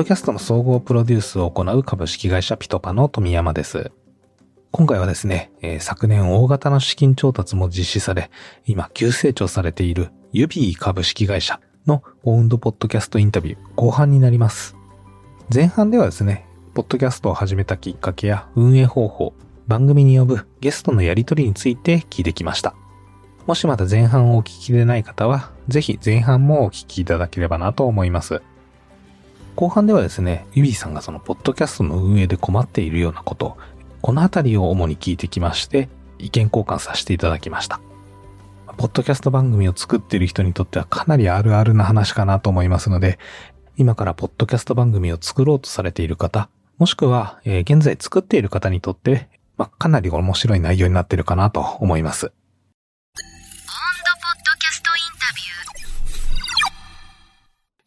ドキャストの総合プロデュースを行う株式会社ピトパの富山です。今回はですね、えー、昨年大型の資金調達も実施され、今急成長されているユビー株式会社のオウンドポッドキャストインタビュー後半になります。前半ではですね、ポッドキャストを始めたきっかけや運営方法、番組に呼ぶゲストのやりとりについて聞いてきました。もしまだ前半をお聞きでない方は、ぜひ前半もお聞きいただければなと思います。後半ではですね、ユビーさんがそのポッドキャストの運営で困っているようなこと、このあたりを主に聞いてきまして、意見交換させていただきました。ポッドキャスト番組を作っている人にとってはかなりあるあるな話かなと思いますので、今からポッドキャスト番組を作ろうとされている方、もしくは、え、現在作っている方にとって、まあ、かなり面白い内容になっているかなと思います。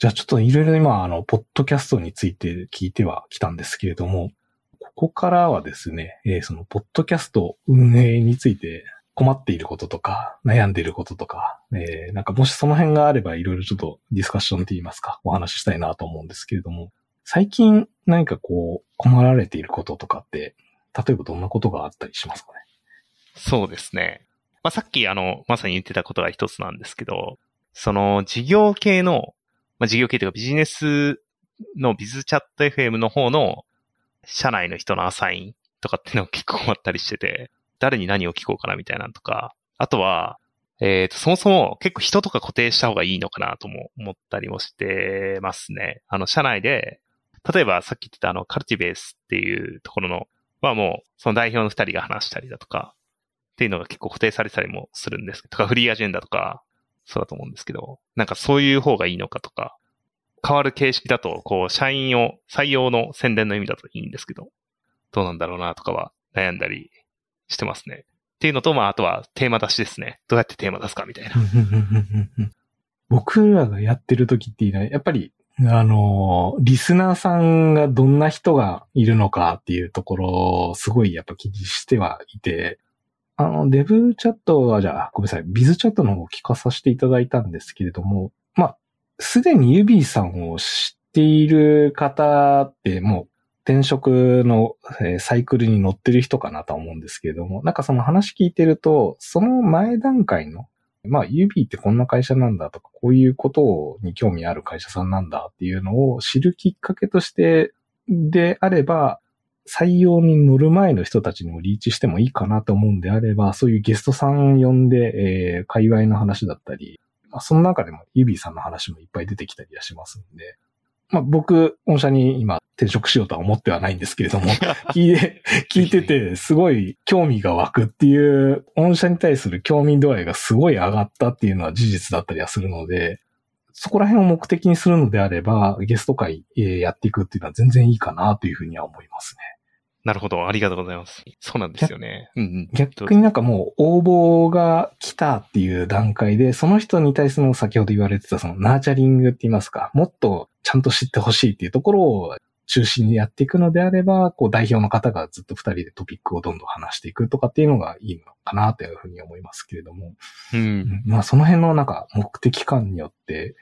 じゃあちょっといろいろ今、あの、ポッドキャストについて聞いてはきたんですけれども、ここからはですね、えー、その、ポッドキャスト運営について困っていることとか、悩んでいることとか、えー、なんかもしその辺があればいろいろちょっとディスカッションって言いますか、お話ししたいなと思うんですけれども、最近何かこう、困られていることとかって、例えばどんなことがあったりしますかね？そうですね。まあ、さっきあの、まさに言ってたことが一つなんですけど、その事業系のまあ、事業系というかビジネスのビズチャット FM の方の社内の人のアサインとかっていうのを結構あったりしてて、誰に何を聞こうかなみたいなのとか、あとは、えっ、ー、と、そもそも結構人とか固定した方がいいのかなとも思ったりもしてますね。あの、社内で、例えばさっき言ってたあの、カルティベースっていうところの、はもう、その代表の二人が話したりだとか、っていうのが結構固定されたりもするんですけどとか、フリーアジェンダとか、そうだと思うんですけど、なんかそういう方がいいのかとか、変わる形式だと、こう、社員を採用の宣伝の意味だといいんですけど、どうなんだろうなとかは悩んだりしてますね。っていうのと、まあ、あとはテーマ出しですね。どうやってテーマ出すかみたいな。僕らがやってる時っていうのは、やっぱり、あの、リスナーさんがどんな人がいるのかっていうところをすごいやっぱ気にしてはいて、あの、デブチャットは、じゃあ、ごめんなさい、ビズチャットの方を聞かさせていただいたんですけれども、まあ、すでにユビーさんを知っている方って、もう、転職のサイクルに乗ってる人かなと思うんですけれども、なんかその話聞いてると、その前段階の、まあ、ユビーってこんな会社なんだとか、こういうことに興味ある会社さんなんだっていうのを知るきっかけとしてであれば、採用に乗る前の人たちにもリーチしてもいいかなと思うんであれば、そういうゲストさん呼んで、えー、界隈の話だったり、まあ、その中でもユビーさんの話もいっぱい出てきたりはしますんで、まあ、僕、御社に今転職しようとは思ってはないんですけれども、聞いて、聞いてて、すごい興味が湧くっていう、御社に対する興味度合いがすごい上がったっていうのは事実だったりはするので、そこら辺を目的にするのであれば、ゲスト会やっていくっていうのは全然いいかなというふうには思いますね。なるほど。ありがとうございます。そうなんですよね。逆になんかもう応募が来たっていう段階で、その人に対する先ほど言われてたそのナーチャリングって言いますか、もっとちゃんと知ってほしいっていうところを中心にやっていくのであれば、こう代表の方がずっと二人でトピックをどんどん話していくとかっていうのがいいのかなというふうに思いますけれども。うん。まあその辺のなんか目的感によって、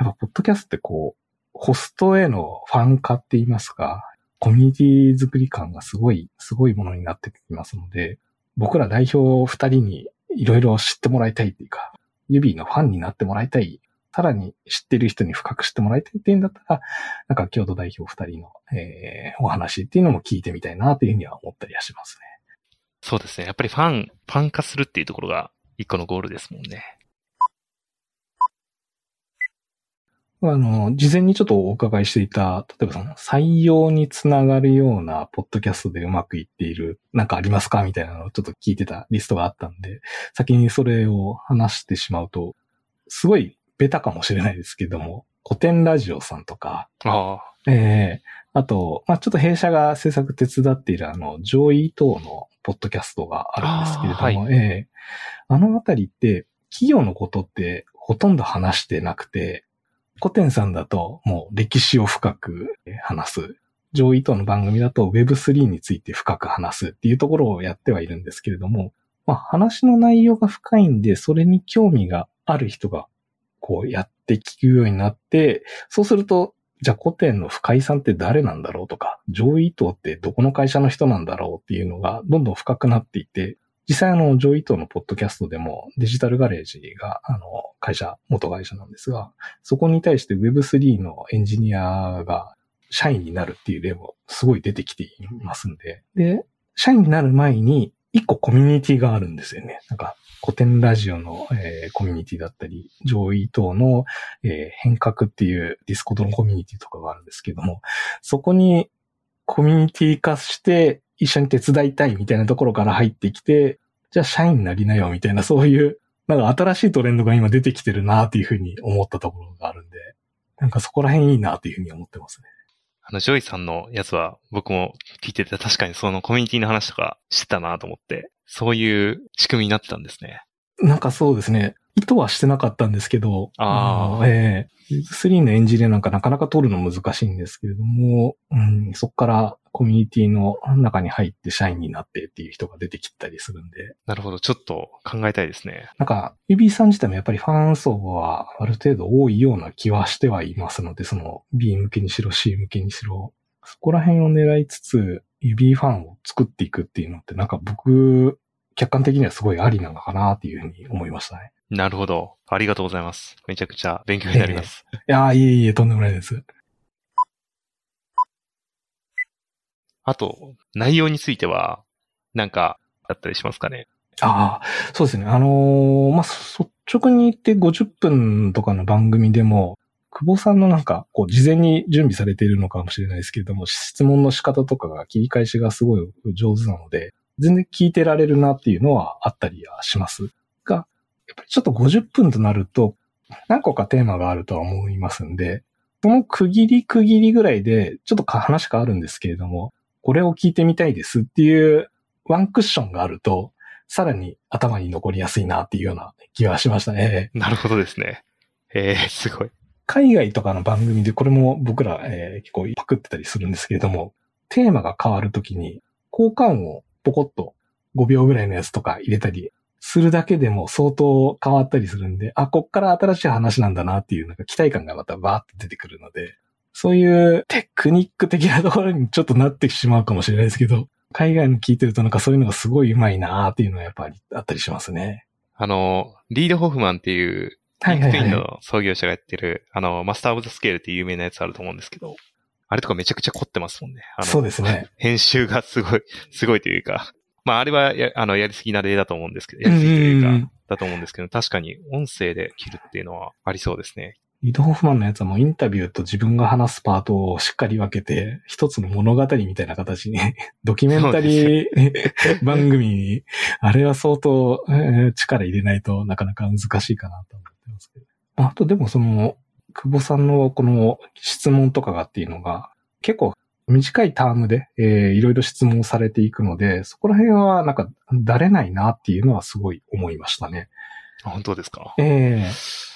やっぱポッドキャストってこう、ホストへのファン化って言いますか、コミュニティ作り感がすごい、すごいものになってきますので、僕ら代表二人にいろいろ知ってもらいたいっていうか、指のファンになってもらいたい、さらに知ってる人に深く知ってもらいたいっていうんだったら、なんか京都代表二人の、えー、お話っていうのも聞いてみたいなというふうには思ったりはしますね。そうですね。やっぱりファン、ファン化するっていうところが一個のゴールですもんね。あの、事前にちょっとお伺いしていた、例えばその採用につながるようなポッドキャストでうまくいっている、なんかありますかみたいなのをちょっと聞いてたリストがあったんで、先にそれを話してしまうと、すごいベタかもしれないですけども、古典ラジオさんとか、あええ。ー、あと、まあ、ちょっと弊社が制作手伝っているあの、上位等のポッドキャストがあるんですけれども、はい、ええ。ー、あのあたりって企業のことってほとんど話してなくて、古典さんだともう歴史を深く話す。上位との番組だと Web3 について深く話すっていうところをやってはいるんですけれども、まあ話の内容が深いんで、それに興味がある人がこうやって聞くようになって、そうするとじゃあ古典の深井さんって誰なんだろうとか、上位伊藤ってどこの会社の人なんだろうっていうのがどんどん深くなっていて、実際あの、ジョイ伊藤のポッドキャストでもデジタルガレージが、あの、会社、元会社なんですが、そこに対して Web3 のエンジニアが社員になるっていう例もすごい出てきていますんで、で、社員になる前に一個コミュニティがあるんですよね。なんか、コテンラジオの、えー、コミュニティだったり、ジョイ伊藤の、えー、変革っていう Discord のコミュニティとかがあるんですけども、そこにコミュニティ化して一緒に手伝いたいみたいなところから入ってきて、じゃあ社員になりなよみたいなそういう、なんか新しいトレンドが今出てきてるなっていうふうに思ったところがあるんで、なんかそこら辺いいなっていうふうに思ってますね。あの、ジョイさんのやつは僕も聞いてて確かにそのコミュニティの話とかしてたなと思って、そういう仕組みになってたんですね。なんかそうですね。意図はしてなかったんですけど、ああ。ええー、3のエンジニアなんかなかなか取るの難しいんですけれども、うん、そこからコミュニティの中に入って社員になってっていう人が出てきたりするんで。なるほど。ちょっと考えたいですね。なんか、UB さん自体もやっぱりファン層はある程度多いような気はしてはいますので、その B 向けにしろ C 向けにしろ、そこら辺を狙いつつ、指ファンを作っていくっていうのって、なんか僕、客観的にはすごいありなのかなっていうふうに思いましたね。なるほど。ありがとうございます。めちゃくちゃ勉強になります。えー、いやいえいえ、とんでもないです。あと、内容については、なんか、あったりしますかね？ああ、そうですね。あのー、まあ、率直に言って50分とかの番組でも、久保さんのなんか、こう、事前に準備されているのかもしれないですけれども、質問の仕方とかが切り返しがすごい上手なので、全然聞いてられるなっていうのはあったりはします。が、やっぱりちょっと50分となると、何個かテーマがあるとは思いますんで、その区切り区切りぐらいで、ちょっと話変わるんですけれども、これを聞いてみたいですっていうワンクッションがあると、さらに頭に残りやすいなっていうような気がしましたね。なるほどですね。えー、すごい。海外とかの番組でこれも僕ら、えー、結構パクってたりするんですけれども、テーマが変わるときに、効果音をポコッと5秒ぐらいのやつとか入れたりするだけでも相当変わったりするんで、あ、こっから新しい話なんだなっていうなんか期待感がまたバーって出てくるので、そういうテクニック的なところにちょっとなってしまうかもしれないですけど、海外の聞いてるとなんかそういうのがすごい上手いなーっていうのはやっぱりあったりしますね。あの、リード・ホフマンっていうはいはいはい。の創業者がやってる、あの、マスターオブザスケールっていう有名なやつあると思うんですけど、あれとかめちゃくちゃ凝ってますもんね。そうですね。編集がすごい、すごいというか、まああれはや、あの、やりすぎな例だと思うんですけど、やりすぎというか、だと思うんですけど、確かに音声で切るっていうのはありそうですね。リド・ホフマンのやつはもうインタビューと自分が話すパートをしっかり分けて、一つの物語みたいな形に、ドキュメンタリー 番組に、あれは相当、力入れないとなかなか難しいかなと思ってますけど。あとでもその、久保さんのこの質問とかがっていうのが、結構短いタームで、えー、いろいろ質問されていくので、そこら辺はなんか、だれないなっていうのはすごい思いましたね。本当ですか？ええー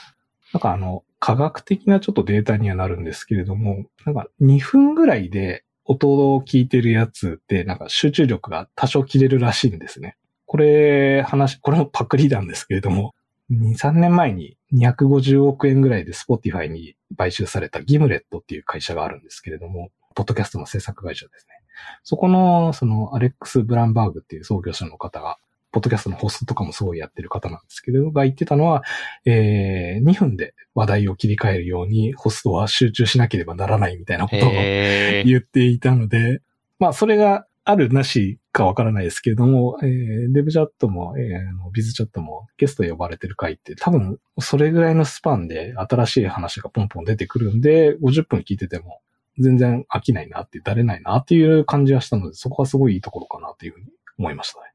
なんかあの、科学的なちょっとデータにはなるんですけれども、なんか2分ぐらいで音を聞いてるやつってなんか集中力が多少切れるらしいんですね。これ話、これもパクリなんですけれども、2、3年前に250億円ぐらいで Spotify に買収されたギムレットっていう会社があるんですけれども、ポッドキャストの制作会社ですね。そこの、その、アレックス・ブランバーグっていう創業者の方が、ポッドキャストのホストとかもすごいやってる方なんですけど、が言ってたのは、えー、2分で話題を切り替えるようにホストは集中しなければならないみたいなことを言っていたので、まあそれがあるなしかわからないですけれども、えー、デブチャットも、えー、ビズチャットもゲスト呼ばれてる回って多分それぐらいのスパンで新しい話がポンポン出てくるんで、50分聞いてても全然飽きないなって、だれないなっていう感じはしたので、そこはすごいいいところかなというふうに思いましたね。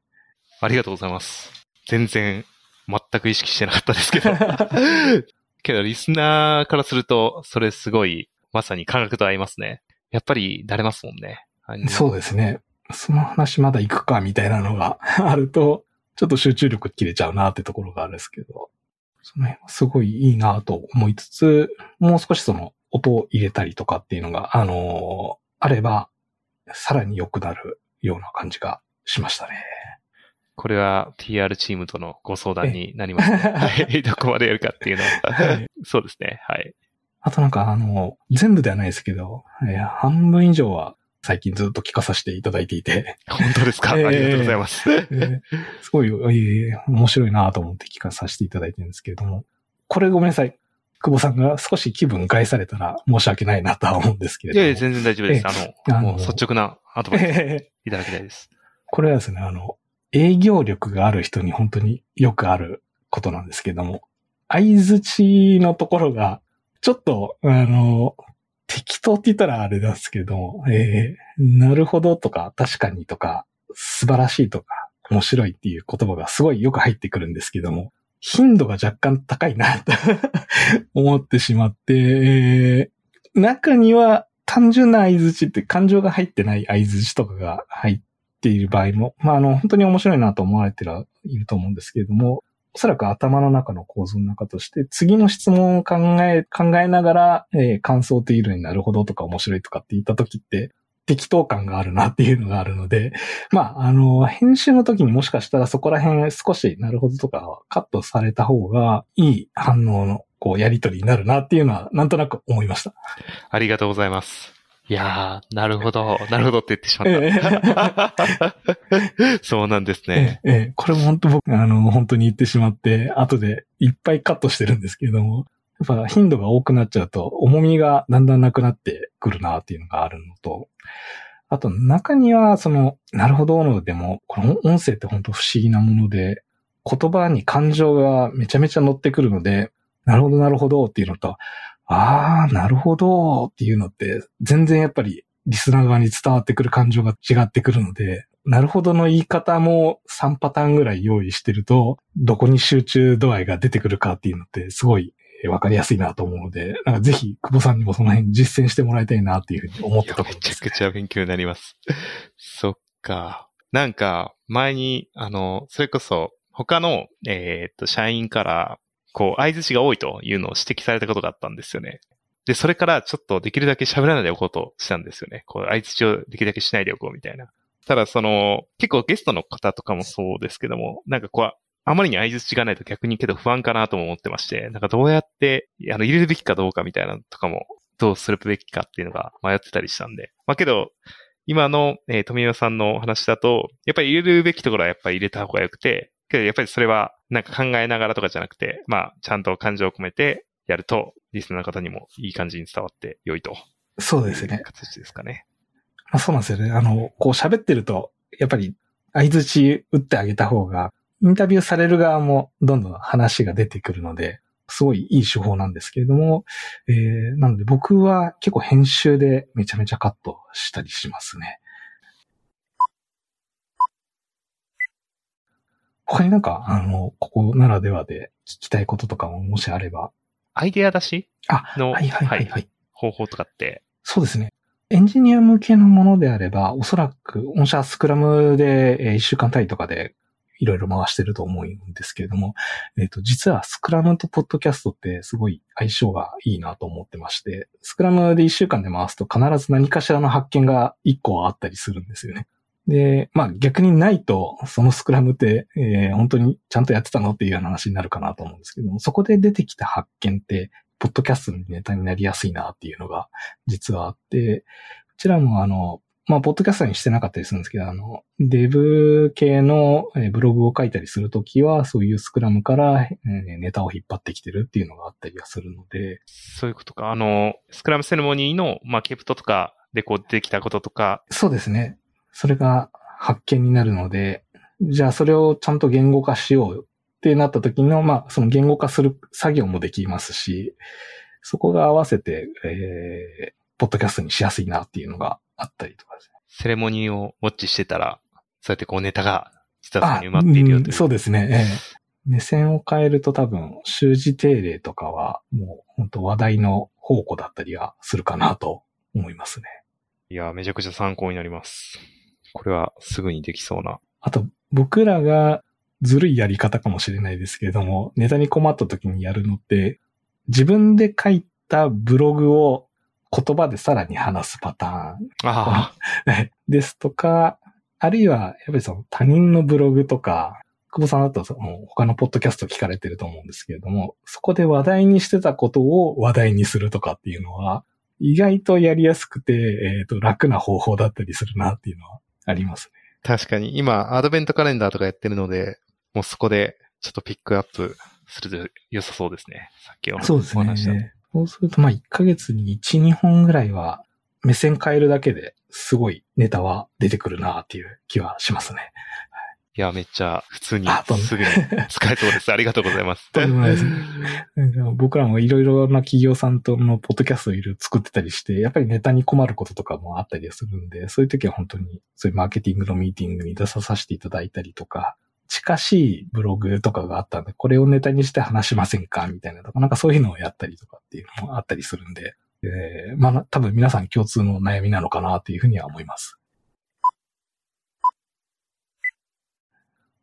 ありがとうございます。全然、全く意識してなかったですけど。けど、リスナーからすると、それすごい、まさに感覚と合いますね。やっぱり、慣れますもんね。そうですね。その話まだ行くか、みたいなのが あると、ちょっと集中力切れちゃうなってところがあるんですけど、その辺はすごいいいなと思いつつ、もう少しその音を入れたりとかっていうのが、あのー、あれば、さらに良くなるような感じがしましたね。これは TR チームとのご相談になりますね。はい。どこまでやるかっていうのは。そうですね。はい。あとなんかあの、全部ではないですけど、えー半分以上は最近ずっと聞かさせていただいていて、本当ですか、ええありがとうございます。えーすごい、えー面白いなと思って聞かさせていただいてるんですけれども、これごめんなさい。久保さんが少し気分害されたら申し訳ないなとは思うんですけれども。いやいや、全然大丈夫です。あの、あのもう率直なアドバイスえーいただきたいです。これはですね、あの、営業力がある人に本当によくあることなんですけども、相づちのところが、ちょっと、あの、適当って言ったらあれなんですけど、えーなるほどとか、確かにとか、素晴らしいとか、面白いっていう言葉がすごいよく入ってくるんですけども、頻度が若干高いなと 思ってしまって、えー中には単純な相づちって感情が入ってない相づちとかが入っている場合も、まあ、あの、本当に面白いなと思われてはいると思うんですけれども、おそらく頭の中の構造の中として、次の質問を考え、考えながら、えー感想というのになるほどとか面白いとかって言った時って、適当感があるなっていうのがあるので、まあ、あの、編集の時にもしかしたらそこら辺少しなるほどとかカットされた方がいい反応の、こう、やりとりになるなっていうのは、なんとなく思いました。ありがとうございます。いやー、なるほど、なるほどって言ってしまっえた。そうなんですね。ええ、ええ、これも本当僕、あの、本当に言ってしまって、後でいっぱいカットしてるんですけれども、やっぱ頻度が多くなっちゃうと、重みがだんだんなくなってくるなっていうのがあるのと、あと中には、その、なるほどのでも、この音声って本当不思議なもので、言葉に感情がめちゃめちゃ乗ってくるので、なるほどなるほどっていうのと、あー、なるほどっていうのって、全然やっぱりリスナー側に伝わってくる感情が違ってくるので、なるほどの言い方も3パターンぐらい用意してると、どこに集中度合いが出てくるかっていうのってすごいわかりやすいなと思うので、なんかぜひ久保さんにもその辺実践してもらいたいなっていうふうに思っいやめちゃ。くちゃ勉強になります。そっか。なんか、前に、あの、それこそ、他の、えーっと、社員から、こう、相槌が多いというのを指摘されたことがあったんですよね。で、それからちょっとできるだけ喋らないでおこうとしたんですよね。こう、相槌をできるだけしないでおこうみたいな。ただ、その、結構ゲストの方とかもそうですけども、なんかこう、あまりに相槌がないと逆にけど不安かなとも思ってまして、なんかどうやって、あの、入れるべきかどうかみたいなのとかも、どうするべきかっていうのが迷ってたりしたんで。まあけど、今の、えー富山さんのお話だと、やっぱり入れるべきところはやっぱり入れた方が良くて、けどやっぱりそれはなんか考えながらとかじゃなくて、まあちゃんと感情を込めてやると、リスナーの方にもいい感じに伝わって良いと。そうですね。形ですかね。まあ、そうなんですよね。あの、こう喋ってると、やっぱり相槌打ってあげた方が、インタビューされる側もどんどん話が出てくるので、すごいいい手法なんですけれども、えー、なので僕は結構編集でめちゃめちゃカットしたりしますね。他になんか、あの、ここならではで聞きたいこととかももしあれば。アイデア出し？あ、の、はいはいはいはい。方法とかって、そうですね。エンジニア向けのものであれば、おそらく、御社スクラムで、えー一週間単位とかで、いろいろ回してると思うんですけれども、えっ、と、実はスクラムとポッドキャストってすごい相性がいいなと思ってまして、スクラムで一週間で回すと必ず何かしらの発見が一個あったりするんですよね。で、まあ逆にないと、そのスクラムって、えー本当にちゃんとやってたのっていうような話になるかなと思うんですけども、そこで出てきた発見って、ポッドキャストのネタになりやすいなっていうのが実はあって、こちらもあの、まあ、ポッドキャストにしてなかったりするんですけど、あの、デブ系のえーブログを書いたりするときは、そういうスクラムからえーネタを引っ張ってきてるっていうのがあったりはするので、そういうことか。あの、スクラムセレモニーの、まあ、ケプトとかでこう出てきたこととか、そうですね。それが発見になるので、じゃあそれをちゃんと言語化しようってなった時の、まあ、その言語化する作業もできますし、そこが合わせて、えー、ポッドキャストにしやすいなっていうのがあったりとかですね。セレモニーをウォッチしてたら、そうやってこうネタが実はそこに埋まっているよという。うんそうですね。ええ目線を変えると多分、習字定例とかは、もう本当話題の宝庫だったりはするかなと思いますね。いや、めちゃくちゃ参考になります。これはすぐにできそうな。あと、僕らがずるいやり方かもしれないですけれども、ネタに困った時にやるのって、自分で書いたブログを言葉でさらに話すパターン。あ ですとか、あるいは、やっぱりその他人のブログとか、久保さんだとその他のポッドキャスト聞かれてると思うんですけれども、そこで話題にしてたことを話題にするとかっていうのは、意外とやりやすくて、えっ、と、楽な方法だったりするなっていうのはありますね。確かに、今、アドベントカレンダーとかやってるので、もうそこでちょっとピックアップすると良さそうですね。さっきおそうですお話ししたね。そうすると、まあ、1ヶ月に1、2本ぐらいは、目線変えるだけですごいネタは出てくるなっていう気はしますね。いや、めっちゃ普通にすぐに使えそうです。ありがとうございます。とんでもないです僕らもいろいろな企業さんとのポッドキャストをいろいろ作ってたりして、やっぱりネタに困ることとかもあったりするんで、そういう時は本当にそういうマーケティングのミーティングに出させていただいたりとか、近しいブログとかがあったんで、これをネタにして話しませんか？みたいなとか、なんかそういうのをやったりとかっていうのもあったりするんで、えー、まあ多分皆さん共通の悩みなのかなというふうには思います。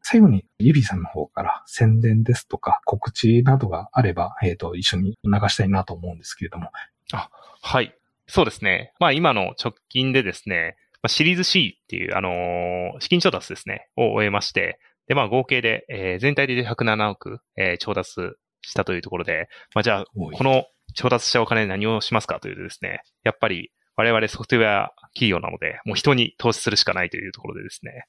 最後に、ゆびさんの方から宣伝ですとか告知などがあれば、えっ、と、一緒に流したいなと思うんですけれども。はい。そうですね。まあ今の直近でですね、まあ、シリーズ C っていう、あのー資金調達ですね、を終えまして、で、まあ合計で、えー全体で107億、えー調達したというところで、まあじゃあ、この調達したお金で何をしますかというとですね、やっぱり我々ソフトウェア企業なので、もう人に投資するしかないというところでですね、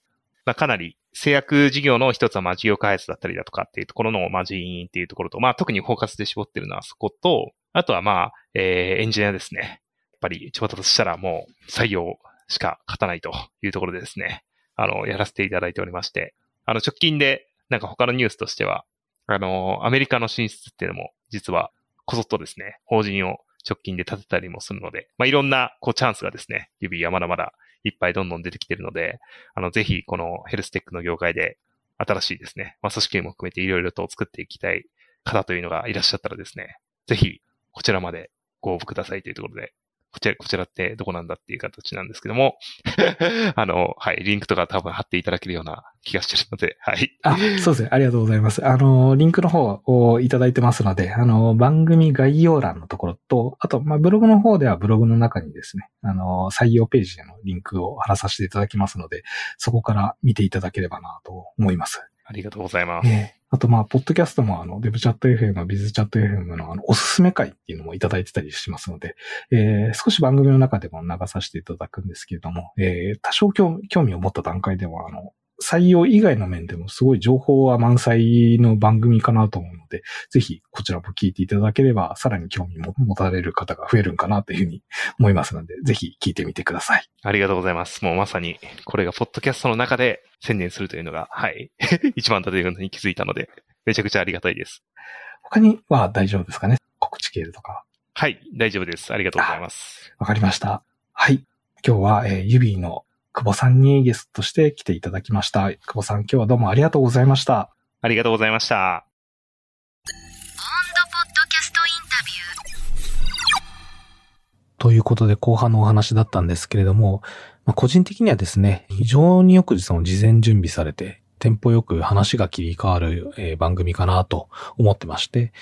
まあ、かなり制約事業の一つはまあ事業開発だったりだとかっていうところのまあ人員っていうところと、まあ特にフォーカスで絞ってるのはそこと、あとはまあ、えーエンジニアですね。やっぱり調達したらもう採用しか勝たないというところでですね、あの、やらせていただいておりまして、あの直近でなんか他のニュースとしては、あの、アメリカの進出っていうのも実はこぞっとですね、法人を直近で立てたりもするので、まあ、いろんなこうチャンスがですね、指はまだまだいっぱいどんどん出てきてるので、あの、ぜひこのヘルステックの業界で新しいですね、まあ、組織も含めていろいろと作っていきたい方というのがいらっしゃったらですね、ぜひこちらまでご応募くださいというところで、こちら、こちらってどこなんだっていう形なんですけども、あの、はい、リンクとか多分貼っていただけるような気がしてるので、はい。あ、そうですね。ありがとうございます。あの、リンクの方をいただいてますので、あの、番組概要欄のところと、あと、まあ、ブログの方ではブログの中にですね、あの、採用ページへのリンクを貼らさせていただきますので、そこから見ていただければなと思います。ありがとうございます。ねあと、まあ、ポッドキャストも、あの、デブチャット FM、ビズチャット FM の、あの、おすすめ会っていうのもいただいてたりしますので、えー少し番組の中でも流させていただくんですけれども、えー多少興味を持った段階では、あの、採用以外の面でもすごい情報は満載の番組かなと思うので、ぜひこちらも聞いていただければ、さらに興味も持たれる方が増えるんかなというふうに思いますので、ぜひ聞いてみてください。ありがとうございます。もうまさに、これがポッドキャストの中で宣伝するというのが、はい。一番だというのに気づいたので、めちゃくちゃありがたいです。他には大丈夫ですかね？告知系とかは。はい。大丈夫です。ありがとうございます。わかりました。はい。今日は、えー、ユビーの久保さんにゲストとして来ていただきました。久保さん、今日はどうもありがとうございました。ありがとうございました。ポッドキャストインタビューということで後半のお話だったんですけれども、まあ、個人的にはですね、非常によくその事前準備されて、テンポよく話が切り替わる、えー番組かなと思ってまして、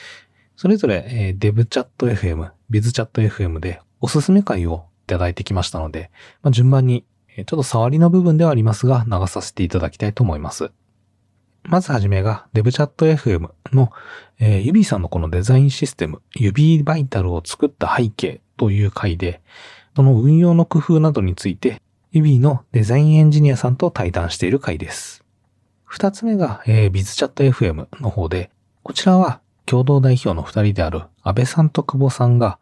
それぞれ、えーデブチャット FM、ビズチャット FM でおすすめ会をいただいてきましたので、まあ、順番に、えーちょっと触りの部分ではありますが、流させていただきたいと思います。まずはじめが、デブチャット FM の、えー、ユビーさんのこのデザインシステム、ユビーバイタルを作った背景という回で、その運用の工夫などについて、ユビーのデザインエンジニアさんと対談している回です。二つ目が、えー、ビズチャット FM の方で、こちらは共同代表の二人である安倍さんと久保さんが、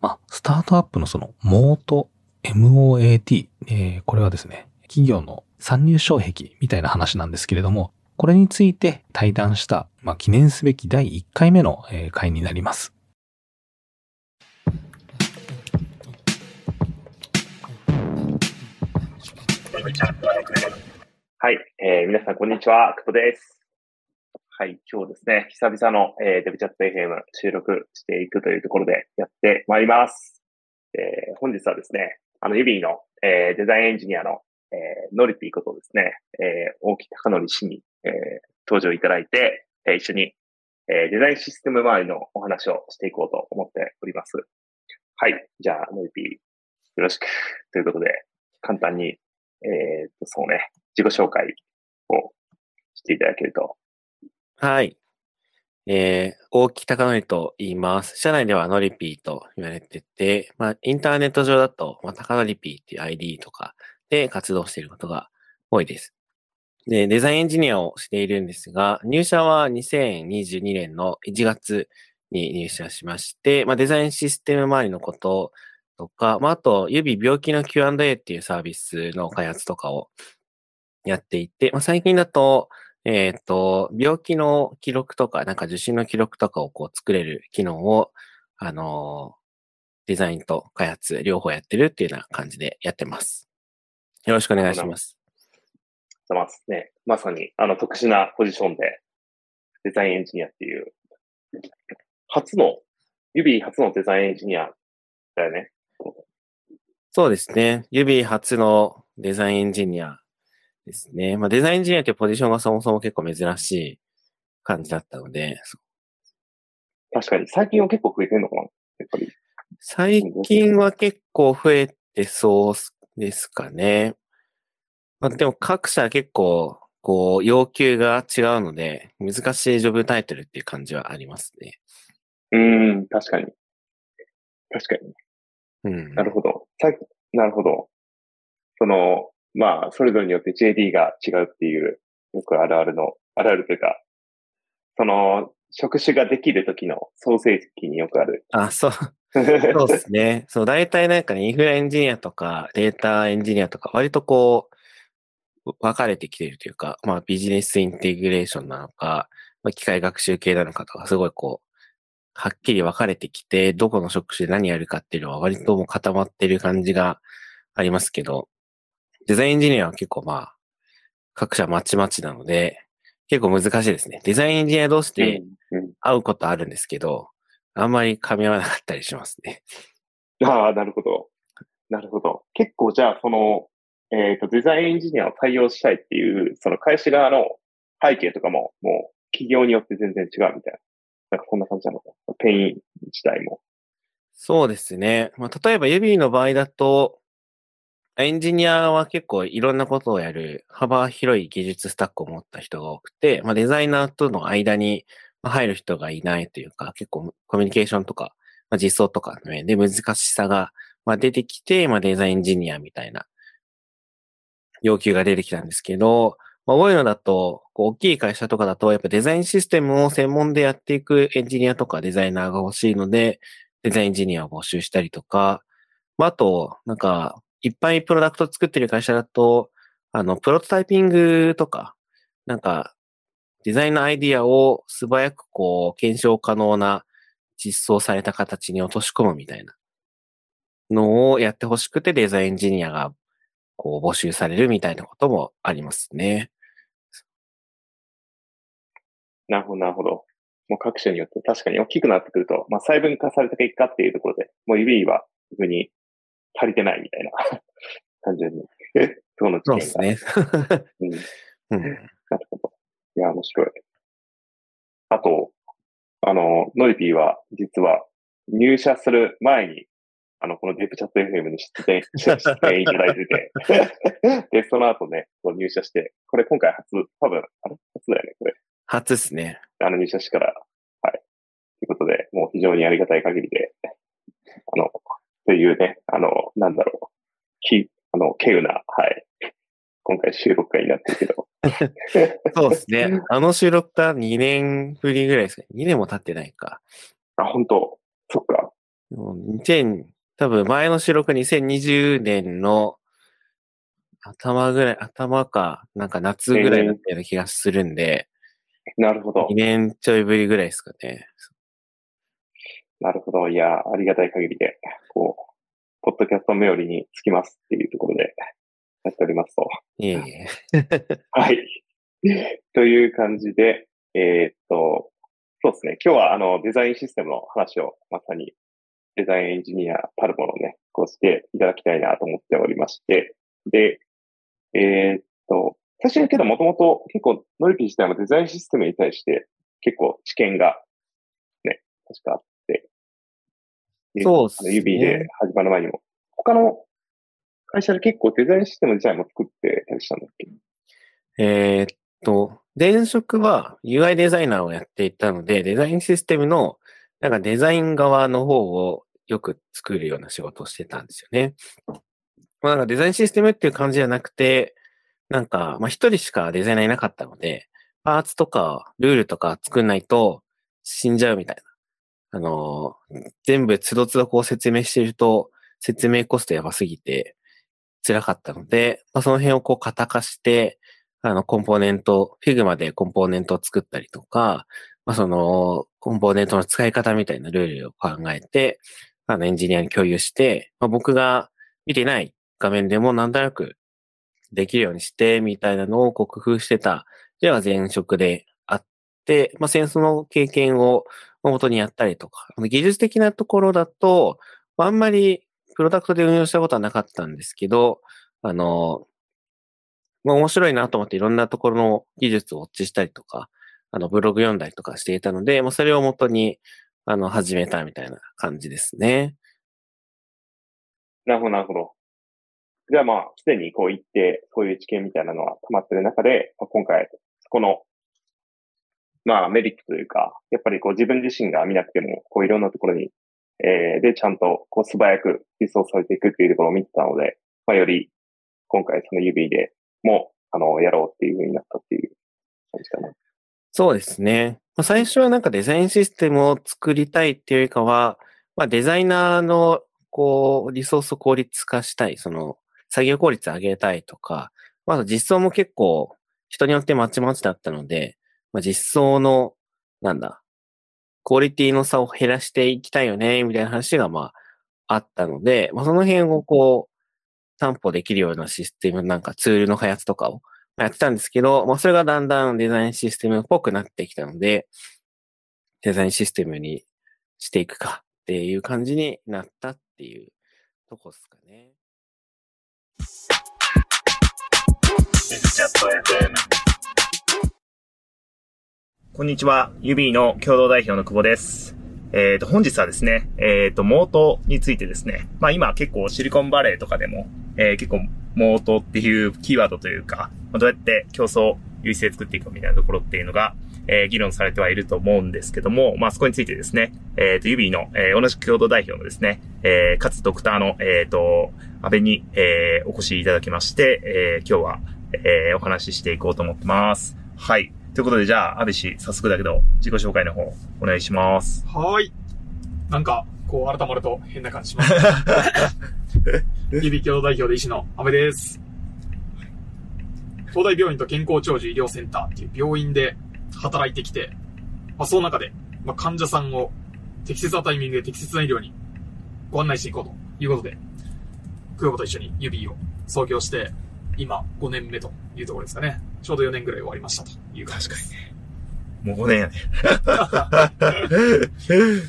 まあ、スタートアップのその、モート、MOAT、えーこれはですね、企業の参入障壁みたいな話なんですけれども、これについて対談した、まあ、記念すべき第1回目の、えー回になります。はい、えー皆さんこんにちは、久保です。はい、今日ですね、久々の、えーデブチャット FM 収録していくというところでやってまいります。えー本日はですね、あの、ユビーの、えーデザインエンジニアの、えーノリピーことですね、えー大木隆則氏に、えー登場いただいて、えー一緒に、えーデザインシステム周りのお話をしていこうと思っております。はい、じゃあ、ノリピー、よろしく。ということで、簡単に、えーっと、そうね、自己紹介をしていただけると。はい。えー、大木隆則と言います。社内ではノリピーと言われてて、まあ、インターネット上だと、まあ、高則ピーっていう ID とかで活動していることが多いです。で、デザインエンジニアをしているんですが、入社は2022年の1月に入社しまして、まあ、デザインシステム周りのこととか、まあ、あと、指病気の Q&A っていうサービスの開発とかをやっていて、まあ、最近だと、えっ、と、病気の記録とか、なんか受診の記録とかをこう作れる機能を、あのーデザインと開発両方やってるっていうような感じでやってます。よろしくお願いします。ざますね。まさに、あの、特殊なポジションで、デザインエンジニアっていう、初の、指初のデザインエンジニアだよね。そうですね。指初のデザインエンジニアですね。まあ、デザインエンジニアっていうポジションがそもそも結構珍しい感じだったので、確かに、最近は結構増えてんのかな？やっぱり。最近は結構増えてそうですかね。まあ、でも各社結構、こう、要求が違うので、難しいジョブタイトルっていう感じはありますね。うーん、確かに。確かに。うん。なるほど。さなるほど。その、まあ、それぞれによって JD が違うっていう、よくあるあるの、あるあるというか、その、職種ができる時の創世期によくある。あ、そう、そうですね。そう、大体なんかね、インフラエンジニアとか、データエンジニアとか、割とこう、分かれてきているというか、まあビジネスインテグレーションなのか、まあ、機械学習系なのかとか、すごいこう、はっきり分かれてきて、どこの職種で何やるかっていうのは割ともう固まってる感じがありますけど、デザインエンジニアは結構まあ、各社まちまちなので、結構難しいですね。デザインエンジニア同士で会うことあるんですけど、あんまり噛み合わなかったりしますね。ああ、なるほど。なるほど。結構じゃあ、その、えっ、と、デザインエンジニアを採用したいっていう、その会社側の背景とかも、もう、企業によって全然違うみたいな。なんかそんな感じなのかな。ペイン自体も。そうですね。まあ、例えば指の場合だと、エンジニアは結構いろんなことをやる幅広い技術スタックを持った人が多くて、まあ、デザイナーとの間に入る人がいないというか、結構コミュニケーションとか、まあ、実装とかの面で難しさがま出てきて、まあ、デザインエンジニアみたいな要求が出てきたんですけど、まあ、多いのだと、大きい会社とかだと、やっぱデザインシステムを専門でやっていくエンジニアとかデザイナーが欲しいので、デザインエンジニアを募集したりとか、まあ、あと、なんか、いっぱいプロダクト作ってる会社だと、あの、プロトタイピングとか、なんか、デザインのアイディアを素早くこう、検証可能な実装された形に落とし込むみたいなのをやってほしくてデザインエンジニアがこう募集されるみたいなこともありますね。なるほど、なるほど。もう各社によって確かに大きくなってくると、まあ細分化された結果っていうところで、もう指は逆に足りてないみたいな 感じに、その知そうです。ね。うんうん、なるほど。いや、面白い。あと、あの、ノリピーは、実は、入社する前に、あの、このデープチャット FM に出演、出演いただいてて、で、その後ね、入社して、これ今回初、多分、あれ？初だよね、これ。初ですね。あの、入社してから、はい。ということで、もう非常にありがたい限りで、あの、というね、あの、なんだろう、き、あの、稀有な、はい。今回収録会になってるけど、そうですね。あの収録が2年ぶりぐらいですね。2年も経ってないか。あ、本当そっか。もう2000、多分前の収録2020年の頭ぐらい、頭か、なんか夏ぐらいだったような気がするんで、なるほど2。年ちょいぶりぐらいですかね。なるほど。いや、ありがたい限りで、こう、ポッドキャスト冥利につきますっていうところでやっておりますと。いえいえ。はい。という感じで、えーっと、そうですね。今日はあのデザインシステムの話をまさにデザインエンジニアたるものをね、こうしていただきたいなと思っておりまして、で、えーっと、最初にけどもともと結構ノリピー自体もデザインシステムに対して結構知見がね、確かあっそうっすね指で始まる前にも、他の会社で結構デザインシステム自体も作ってたりしたんだっけ？えーっと、前職は UI デザイナーをやっていたので、デザインシステムの、なんかデザイン側の方をよく作るような仕事をしてたんですよね。まあなんかデザインシステムっていう感じじゃなくて、なんか、まあ一人しかデザイナーいなかったので、パーツとかルールとか作んないと死んじゃうみたいな。あの全部つどつどこう説明してると、説明コストやばすぎて辛かったので、まあその辺をこう型化して、あの、コンポーネント、Figma でコンポーネントを作ったりとか、まあその、コンポーネントの使い方みたいなルールを考えて、あの、エンジニアに共有して、まあ僕が見てない画面でもなんとなくできるようにして、みたいなのをこう工夫してた、では前職であって、まあ、戦争の経験を元にやったりとか、技術的なところだと、あんまりプロダクトで運用したことはなかったんですけど、あの、まあ、面白いなと思っていろんなところの技術をウォッチしたりとか、あの、ブログ読んだりとかしていたので、まあ、それを元に、あの、始めたみたいな感じですね。なるほど、なるほど。じゃあまあ、すでにこう行って、そういう知見みたいなのは溜まってる中で、まあ、今回、この、まあ、メリットというか、やっぱりこう自分自身が見なくても、こういろんなところに、えー、で、ちゃんとこう素早く実装されていくっていうところを見てたので、まあ、より、今回その指でも、あの、やろうっていう風になったっていう感じかな。そうですね。ま、最初はなんかデザインシステムを作りたいっていうよりかは、まあ、デザイナーの、こう、リソースを効率化したい、その、作業効率上げたいとか、まあ、実装も結構、人によってまちまちだったので、まあ、実装の、なんだ、クオリティの差を減らしていきたいよね、みたいな話が、まあ、あったので、まあ、その辺をこう、担保できるようなシステム、なんかツールの開発とかをやってたんですけど、まあ、それがだんだんデザインシステムっぽくなってきたので、デザインシステムにしていくかっていう感じになったっていうとこですかね。こんにちは。ユビーの共同代表の久保です。えっ、と、本日はですね、えっ、と、モートについてですね、まあ今結構シリコンバレーとかでも、えー結構モートっていうキーワードというか、まあどうやって競争優位性作っていくかみたいなところっていうのが、えー議論されてはいると思うんですけども、まあそこについてですね、えっ、と、ユビーの、えー同じ共同代表のですね、えーかつドクターの、えっ、と、安倍に、えーお越しいただきまして、えー今日は、えーお話ししていこうと思ってます。はい。ということで、じゃあ、安倍氏、早速だけど、自己紹介の方、お願いします。はーい。なんか、こう、改まると変な感じします。指共同代表で医師の安倍です。東大病院と健康長寿医療センターっていう病院で働いてきて、まあ、その中で、まあ、患者さんを適切なタイミングで適切な医療にご案内していこうということで、久保と一緒に指を創業して、今5年目というところですかね。ちょうど4年ぐらい終わりましたという感じです。もう5年やね。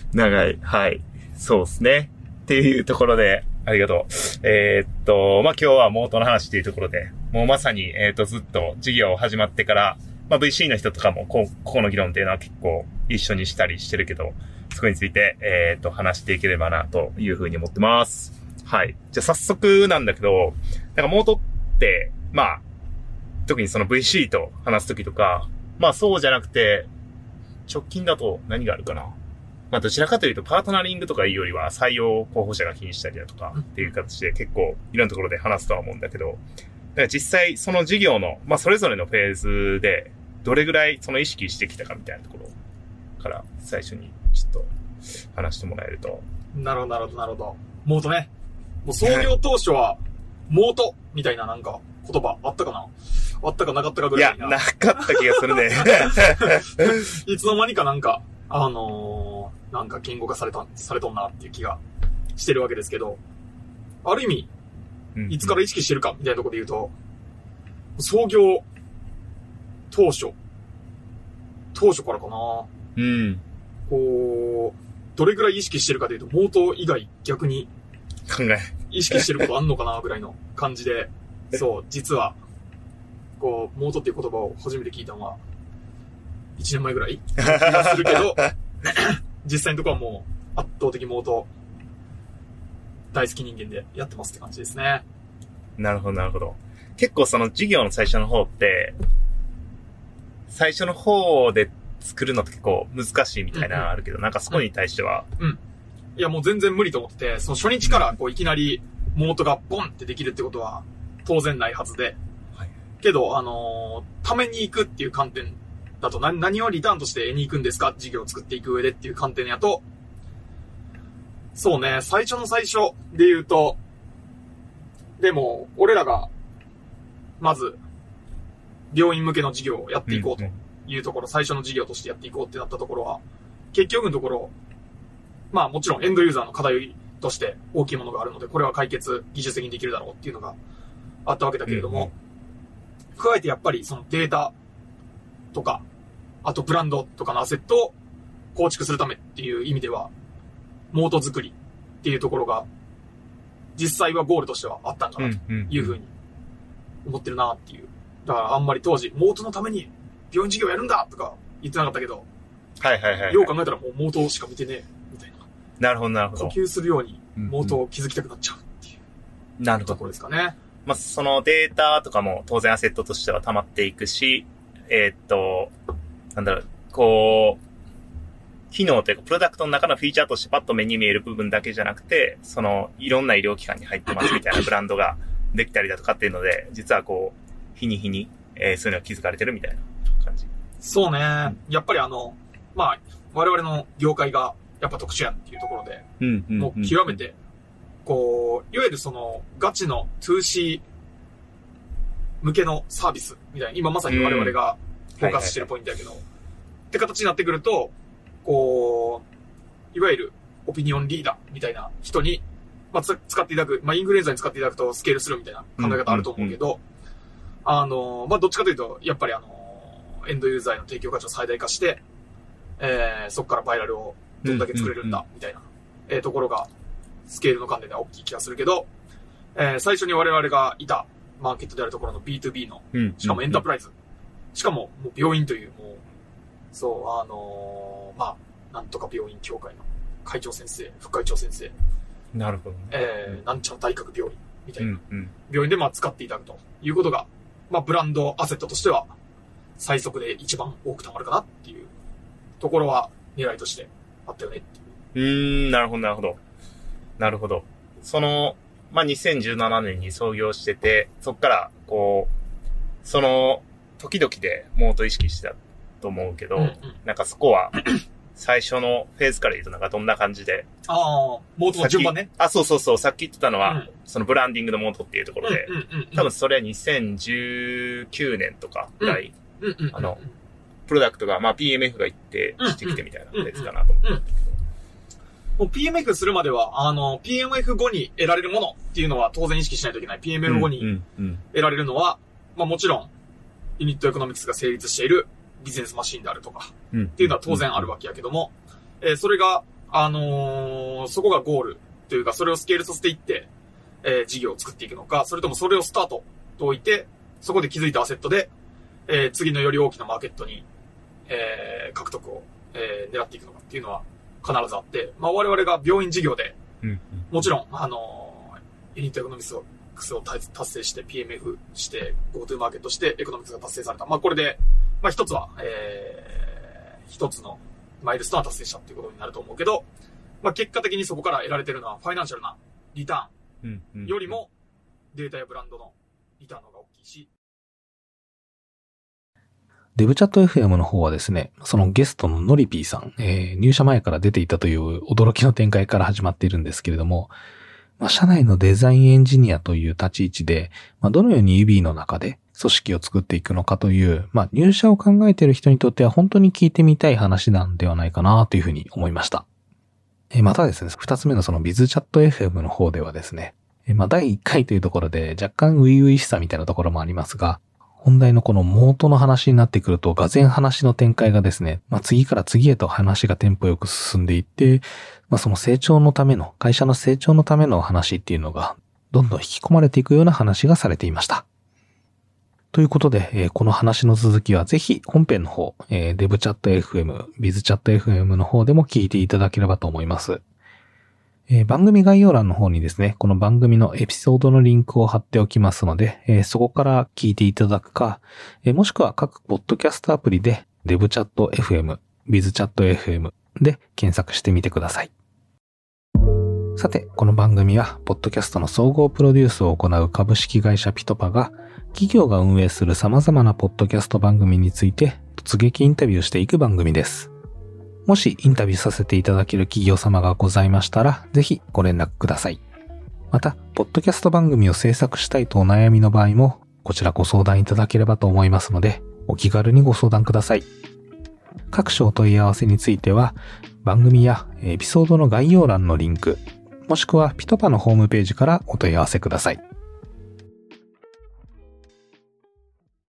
長い。はい。そうですね。っていうところで、ありがとう。えーっと、まあ、今日はモートの話っていうところで、もうまさに、えーっと、ずっと事業始まってから、まあ、VC の人とかもこう、ここの議論っていうのは結構一緒にしたりしてるけど、そこについて、えーっと、話していければな、というふうに思ってます。はい。じゃあ早速なんだけど、なんかモートって、まあ、特にその VC と話すときとか、まあそうじゃなくて、直近だと何があるかな。まあどちらかというとパートナリングとかいうよりは採用候補者が気にしたりだとかっていう形で結構いろんなところで話すとは思うんだけど、だから実際その事業の、まあそれぞれのフェーズでどれぐらいその意識してきたかみたいなところから最初にちょっと話してもらえると。なるほど、なるほど、なるほど。モートね。もう創業当初は、モートみたいななんか言葉あったかな？あったかなかったかぐいや、らいな。なかった気がするね。いつの間にかなんか、あのー、なんか言語化された、されとんなっていう気がしてるわけですけど、ある意味、いつから意識してるかみたいなところで言うと、創業当初、当初からかな。うん。こう、どれぐらい意識してるかというと、モート以外逆に考え。意識してることあんのかなぐらいの感じで、そう、実は、こう、モートっていう言葉を初めて聞いたのは、1年前ぐらい？気がするけど、実際のところはもう圧倒的モート、大好き人間でやってますって感じですね。なるほど、なるほど。結構その事業の最初の方って、最初の方で作るのって結構難しいみたいなのあるけど、なんかそこに対しては、いやもう全然無理と思ってて、その初日からこういきなりモートがボンってできるってことは当然ないはずで。はいけど、あのーために行くっていう観点だと何、何をリターンとして得に行くんですか？事業を作っていく上でっていう観点やと、そうね、最初の最初で言うと、でも、俺らが、まず、病院向けの事業をやっていこうとうんいうところ、最初の事業としてやっていこうってなったところは、結局のところ、まあもちろんエンドユーザーの課題として大きいものがあるので、これは解決技術的にできるだろうっていうのがあったわけだけれども、加えてやっぱりそのデータとか、あとブランドとかのアセットを構築するためっていう意味では、モート作りっていうところが、実際はゴールとしてはあったんかなとうんいうふうに思ってるなっていう。だからあんまり当時、モートのために病院事業やるんだとか言ってなかったけど、はいはいはい。よう考えたらもうモートしか見てねえ、みたいな。なるほどなるほど。呼吸するように、うんモートを気づきたくなっちゃうっていうなるほどとこ。ろですかね。まあ、そのデータとかも当然アセットとしては溜まっていくし、えーっと、なんだろう、こう、機能というか、プロダクトの中のフィーチャーとしてパッと目に見える部分だけじゃなくて、その、いろんな医療機関に入ってますみたいな ブランドができたりだとかっていうので、実はこう、日に日に、えーそういうのが気づかれてるみたいな感じ。そうね。やっぱりあの、まあ、我々の業界がやっぱ特殊やっていうところで、うん、うんもう極め。て、こう、いわゆるその、ガチの 2C 向けのサービスみたいな、今まさに我々がフォーカスしてるポイントやけど、って形になってくると、こう、いわゆるオピニオンリーダーみたいな人に、まあ、つ使っていただく、まあ、インフルエンザに使っていただくとスケールするみたいな考え方あると思うけど、あの、まあ、どっちかというと、やっぱりあの、エンドユーザーへの提供価値を最大化して、えー、そこからバイラルをどんだけ作れるんだ、みたいな、えーところが、スケールの観点では大きい気がするけど、えー最初に我々がいたマーケットであるところの B2B の、うん。しかもエンタープライズ、しかももう病院という、もう、そう、あのーまあ、なんとか病院協会の会長先生、副会長先生、なるほどね。えー、なんちゃら大学病院、みたいうな、ん、うん。病院でまあ使っていただくということが、まあ、ブランドアセットとしては、最速で一番多く貯まるかなっていうところは狙いとしてあったよねっていう。うーん、なるほど、なるほど。なるほど。その、まあ、2017年に創業してて、そっから、こう、その、時々でモート意識してたと思うけど、うんうんなんかそこは、最初のフェーズから言うとなんかどんな感じで。ああ、モートの順番ね。あ、そうそうそう、さっき言ってたのは、うんそのブランディングのモートっていうところで、うんうんうんうん多分それは2019年とかぐらい、うんうんうんあのプロダクトが、まあ PMF が行って、してきてみたいなやつかなと思ったんだけど。もう PMF するまでは、あの、PMF 後に得られるものっていうのは当然意識しないといけない。PMF 後に得られるのは、まあもちろん、ユニットエコノミクスが成立しているビジネスマシンであるとか、っていうのは当然あるわけやけども、えーそれが、あのーそこがゴールというか、それをスケールさせていって、えー事業を作っていくのか、それともそれをスタートと置いて、そこで気づいたアセットで、えー次のより大きなマーケットに、えー獲得を、えー狙っていくのかっていうのは必ずあって、まあ我々が病院事業で、うんもちろん、あのーユニットエコノミクスを達達成して PMF して GoTo マーケットしてエコノミクスが達成された。まあこれで、まあ一つは、えー、一つのマイルストーンを達成したっていうことになると思うけど、まあ結果的にそこから得られてるのはファイナンシャルなリターンよりもデータやブランドのリターンの方が大きいし、デブチャット FM の方はですね、そのゲストのノリピーさん、えー入社前から出ていたという驚きの展開から始まっているんですけれども、まあ、社内のデザインエンジニアという立ち位置で、まあ、どのように UB の中で組織を作っていくのかという、まあ、入社を考えている人にとっては本当に聞いてみたい話なんではないかなというふうに思いました。えーまたですね、二つ目のそのビズチャット FM の方ではですね、まあ、第1回というところで若干初々しさみたいなところもありますが、本題のこのモートの話になってくると、がぜ話の展開がですね、まあ、次から次へと話がテンポよく進んでいって、まあ、その成長のための、会社の成長のための話っていうのが、どんどん引き込まれていくような話がされていました。ということで、えーこの話の続きはぜひ本編の方、えー、デブチャット FM、ビズチャット FM の方でも聞いていただければと思います。えー番組概要欄の方にですね、この番組のエピソードのリンクを貼っておきますので、えーそこから聞いていただくか、えーもしくは各ポッドキャストアプリで DevChatFM、BizChatFM で検索してみてください。さて、この番組は、ポッドキャストの総合プロデュースを行う株式会社ピトパが、企業が運営する様々なポッドキャスト番組について突撃インタビューしていく番組です。もしインタビューさせていただける企業様がございましたら、ぜひご連絡ください。また、ポッドキャスト番組を制作したいとお悩みの場合も、こちらご相談いただければと思いますので、お気軽にご相談ください。各種お問い合わせについては、番組やエピソードの概要欄のリンク、もしくはピトパのホームページからお問い合わせください。